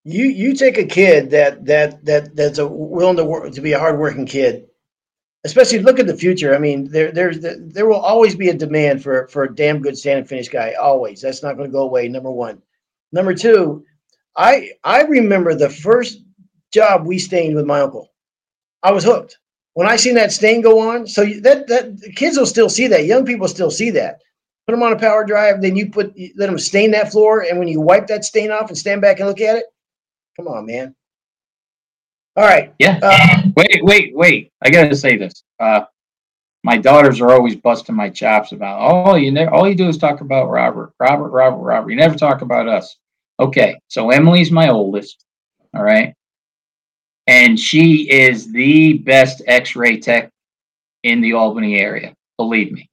You you take a kid that that that that's a willing to work to be a hardworking kid, especially look at the future. I mean, there there's there will always be a demand for for a damn good stand and finish guy. Always, that's not going to go away. Number one, number two, I I remember the first job we stained with my uncle. I was hooked when I seen that stain go on. So that that kids will still see that. Young people still see that. Put them on a power drive, then you put let them stain that floor, and when you wipe that stain off and stand back and look at it, come on, man. All right. Yeah. Uh, Wait, wait, wait. I got to say this. Uh, my daughters are always busting my chops about, oh, you never, all you do is talk about Robert, Robert, Robert, Robert. You never talk about us. Okay. So Emily's my oldest. All right. And she is the best x-ray tech in the Albany area. Believe me.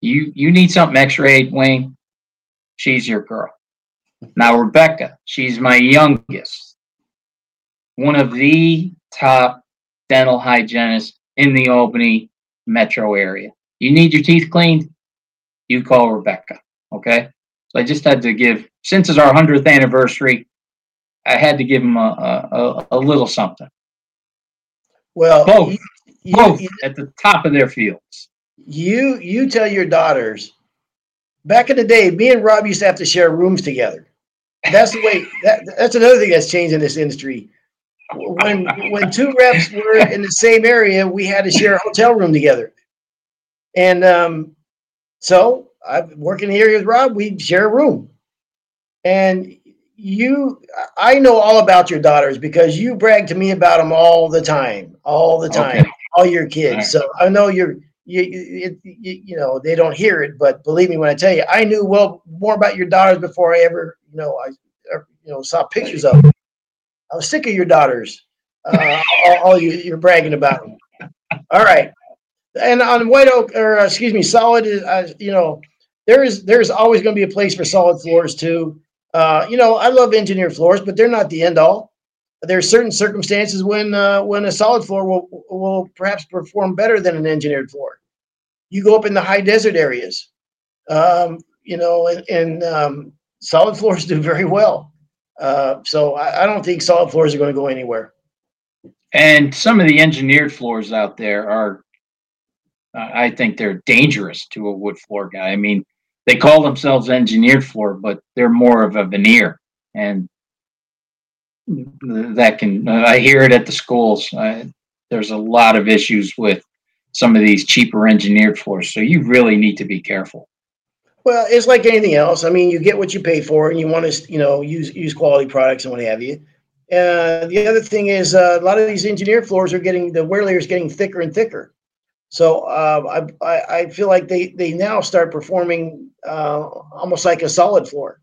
You, you need something x-rayed, Wayne. She's your girl. Now, Rebecca, she's my youngest. One of the top dental hygienists in the Albany metro area. You need your teeth cleaned, you call Rebecca. Okay. So I just had to give, since it's our 100th anniversary, I had to give them a, a, a little something. Well, Both. you, Both you, at the top of their fields. you you tell your daughters. Back in the day, me and Rob used to have to share rooms together. That's the way. That, that's another thing that's changed in this industry. When when two reps were in the same area, we had to share a hotel room together. And um, so I'm working here with Rob. We share a room, and you, I know all about your daughters because you brag to me about them all the time, all the time, Okay. all your kids. All right. So I know you're, you, you, you, you know, they don't hear it, but believe me when I tell you, I knew well more about your daughters before I ever, you know, I, ever, you know, saw pictures of them. I was sick of your daughters. Uh, all, all you, you're bragging about. All right. And on White Oak, or uh, excuse me, solid, uh, you know, there is there's always going to be a place for solid floors too. Uh, you know, I love engineered floors, but they're not the end all. There are certain circumstances when uh, when a solid floor will will perhaps perform better than an engineered floor. You go up in the high desert areas, um, you know, and, and um, solid floors do very well. Uh, so I, I don't think solid floors are going to go anywhere. And some of the engineered floors out there are, uh, I think they're dangerous to a wood floor guy. I mean, they call themselves engineered floor, but they're more of a veneer. And that can, uh, I hear it at the schools. There's a lot of issues with some of these cheaper engineered floors. So you really need to be careful. Well, it's like anything else. I mean, you get what you pay for, and you want to, you know, use use quality products and what have you. Uh, the other thing is uh, a lot of these engineered floors are getting the wear layer is getting thicker and thicker. So uh, I, I I feel like they they now start performing uh, almost like a solid floor.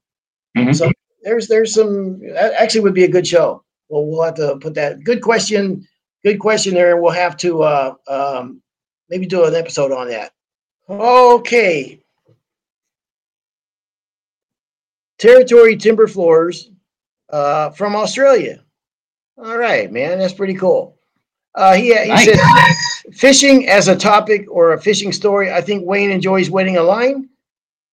Mhm. So there's there's some that actually would be a good show. Well, we'll have to put that. Good question. Good question there. We'll have to uh, um, maybe do an episode on that. Okay. Territory timber floors uh, from Australia. All right, man, that's pretty cool. Uh, he he Nice. said fishing as a topic or a fishing story. I think Wayne enjoys wetting a line,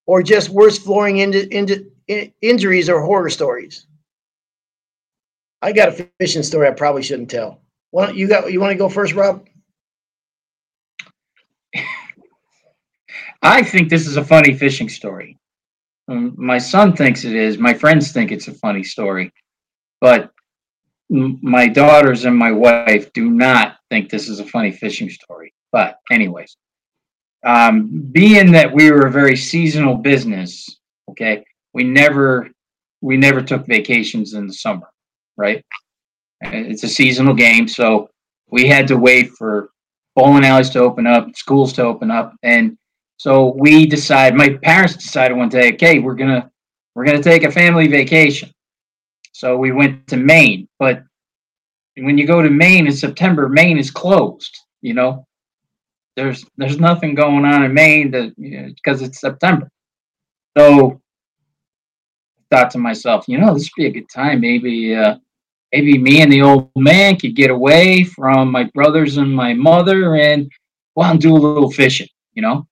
or just worse flooring into, into in, injuries or horror stories. I got a fishing story I probably shouldn't tell. Why don't you got you want to go first, Rob? I think this is a funny fishing story. Um, my son thinks it is. My friends think it's a funny story, but my daughters and my wife do not think this is a funny fishing story. But, anyways, um, being that we were a very seasonal business, okay, we never we never took vacations in the summer, right? It's a seasonal game, so we had to wait for bowling alleys to open up, schools to open up, and so we decide. My parents decided one day, okay, we're gonna we're gonna take a family vacation. So we went to Maine, but when you go to Maine in September, Maine is closed. You know, there's there's nothing going on in Maine that because it's September. So I thought to myself, you know, this would be a good time. Maybe uh, maybe me and the old man could get away from my brothers and my mother and go out and do a little fishing. You know,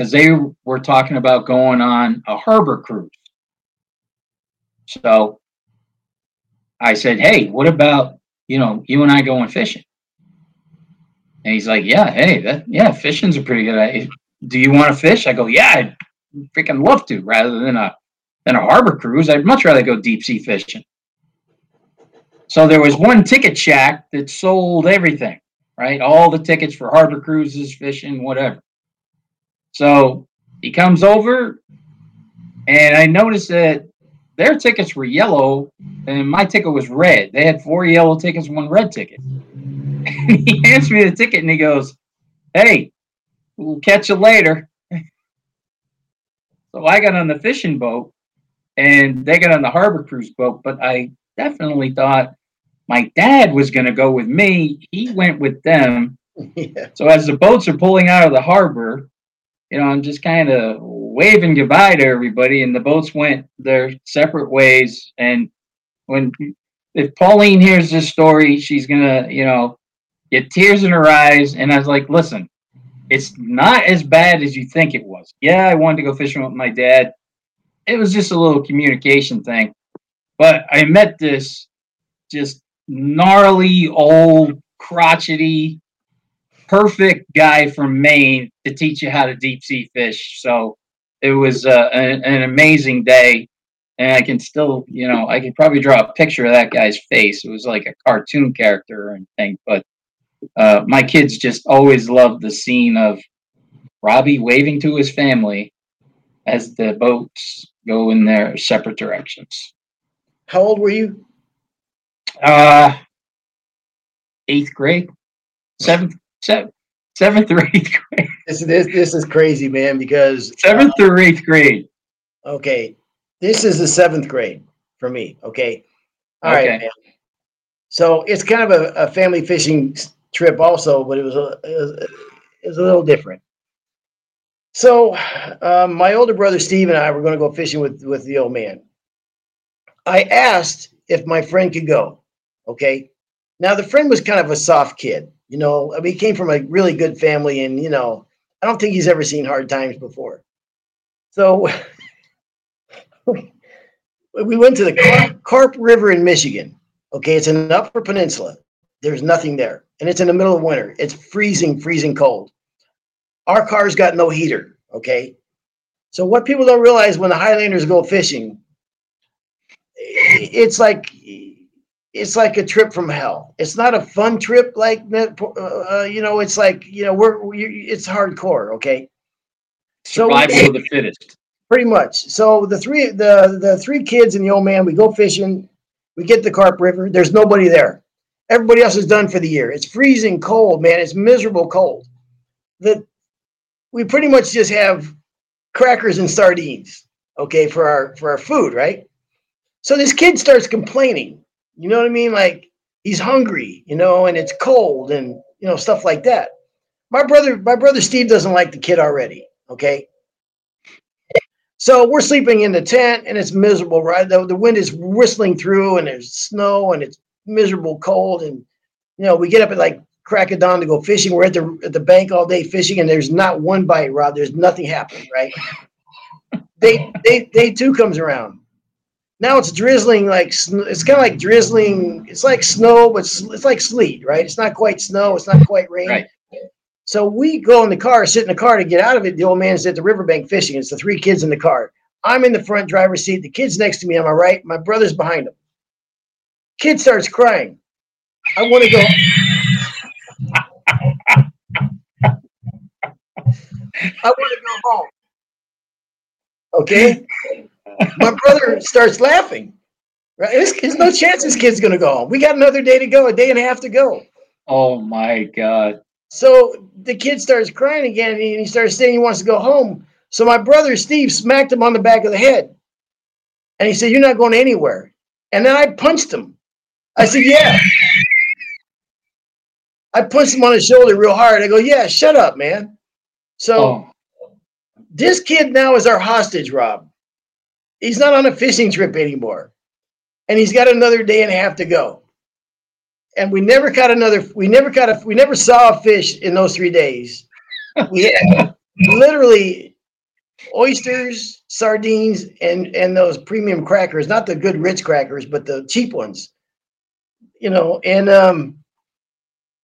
because they were talking about going on a harbor cruise. So I said, "Hey, what about you know you and I going fishing?" And he's like, "Yeah, hey, that yeah, fishing's a pretty good idea. Do you want to fish?" I go, "Yeah, I'd freaking love to. Rather than a than a harbor cruise, I'd much rather go deep sea fishing." So there was one ticket shack that sold everything, right? All the tickets for harbor cruises, fishing, whatever. So he comes over, and I noticed that their tickets were yellow, and my ticket was red. They had four yellow tickets, one red ticket. And he hands me the ticket, and he goes, "Hey, we'll catch you later." so I got on the fishing boat, and they got on the harbor cruise boat. But I definitely thought my dad was going to go with me. He went with them. yeah. So as the boats are pulling out of the harbor, you know, I'm just kind of waving goodbye to everybody, and the boats went their separate ways. And when if Pauline hears this story, she's gonna, you know, get tears in her eyes. And I was like, listen, it's not as bad as you think it was. Yeah, I wanted to go fishing with my dad. It was just a little communication thing. But I met this just gnarly, old, crotchety, perfect guy from Maine to teach you how to deep sea fish. So it was uh, an, an amazing day. And I can still, you know, I could probably draw a picture of that guy's face. It was like a cartoon character and thing. But uh, my kids just always loved the scene of Robbie waving to his family as the boats go in their separate directions. How old were you? Uh, eighth grade, seventh, seventh, seventh or eighth grade, This this this is crazy, man. Because seventh or eighth grade. okay, this is the seventh grade for me. Okay, all right, Okay. man. So it's kind of a, a family fishing trip, also, but it was a it was, it was a little different. So, um, my older brother Steve and I were going to go fishing with with the old man. I asked if my friend could go. Okay, now the friend was kind of a soft kid. You know, I mean, he came from a really good family, and you know, I don't think he's ever seen hard times before. So we went to the Carp, Carp River in Michigan. Okay, it's an Upper Peninsula. There's nothing there, and it's in the middle of winter. It's freezing, freezing cold. Our car's got no heater. Okay, so what people don't realize when the Highlanders go fishing, it's like it's like a trip from hell. It's not a fun trip like uh, uh, you know. It's like you know we're, we it's hardcore. Okay, So Survival of the fittest. pretty much. So the three the the three kids and the old man, we go fishing. We get the Carp River. There's nobody there. Everybody else is done for the year. It's freezing cold, man. It's miserable cold. The we pretty much just have crackers and sardines, okay, for our for our food, right? So this kid starts complaining. You know what I mean? Like he's hungry, you know, and it's cold and you know stuff like that. My brother, my brother Steve doesn't like the kid already. Okay, so we're sleeping in the tent and it's miserable, right? The, the wind is whistling through and there's snow and it's miserable cold. And, you know, we get up at like crack of dawn to go fishing. We're at the, at the bank all day fishing and there's not one bite, Rob. There's nothing happening, right? day, day, day two comes around. Now it's drizzling like, it's kind of like drizzling. It's like snow, but s- it's like sleet, right? It's not quite snow. It's not quite rain. Right. So we go in the car, sit in the car to get out of it. The old man's at the riverbank fishing. It's the three kids in the car. I'm in the front driver's seat. The kid's next to me on my right. My brother's behind him. Kid starts crying. I want to go. I want to go home. Okay. My brother starts laughing. Right? There's, there's no chance this kid's going to go home. We got another day to go, a day and a half to go. Oh my God. So the kid starts crying again and he, starts saying he wants to go home. So my brother Steve smacked him on the back of the head. And he said, You're not going anywhere. And then I punched him. I said, Yeah. I punched him on his shoulder real hard. I go, Yeah, shut up, man. So Oh, this kid now is our hostage, Rob. He's not on a fishing trip anymore. And he's got another day and a half to go. And we never caught another, we never caught a, we never saw a fish in those three days. We had literally oysters, sardines, and and those premium crackers, not the good Ritz crackers, but the cheap ones. You know, and um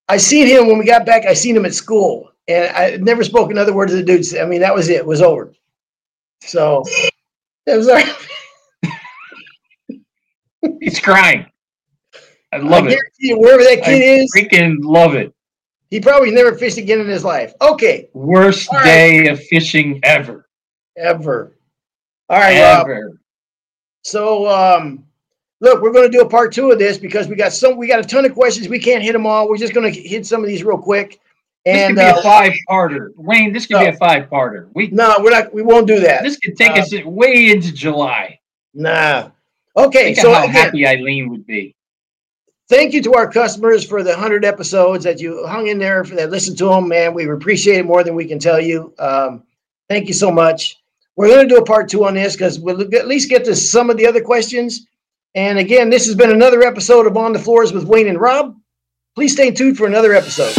I seen him when we got back, I seen him at school. And I never spoke another word to the dudes. I mean, that was it, it was over. So was our he's crying. I I love it. you, wherever that I kid is, freaking love it. he probably never fished again in his life. Okay, Worst All right. day of fishing ever. ever. All right. Ever. So um look, we're going to do a part two of this because we got some we got a ton of questions. We can't hit them all. We're just going to hit some of these real quick. This could be uh, a five-parter. Wayne, this could be a five-parter. We no, we're not we won't do that. this could take Uh, us way into July. Nah. Okay, Think so how again, happy Eileen would be. thank you to our customers for the 100 episodes that you hung in there for that listened to them, man. We appreciate it more than we can tell you. Um, thank you so much. We're going to do a part two on this because we'll at least get to some of the other questions. And again, this has been another episode of On the Floors with Wayne and Rob. Please stay tuned for another episode.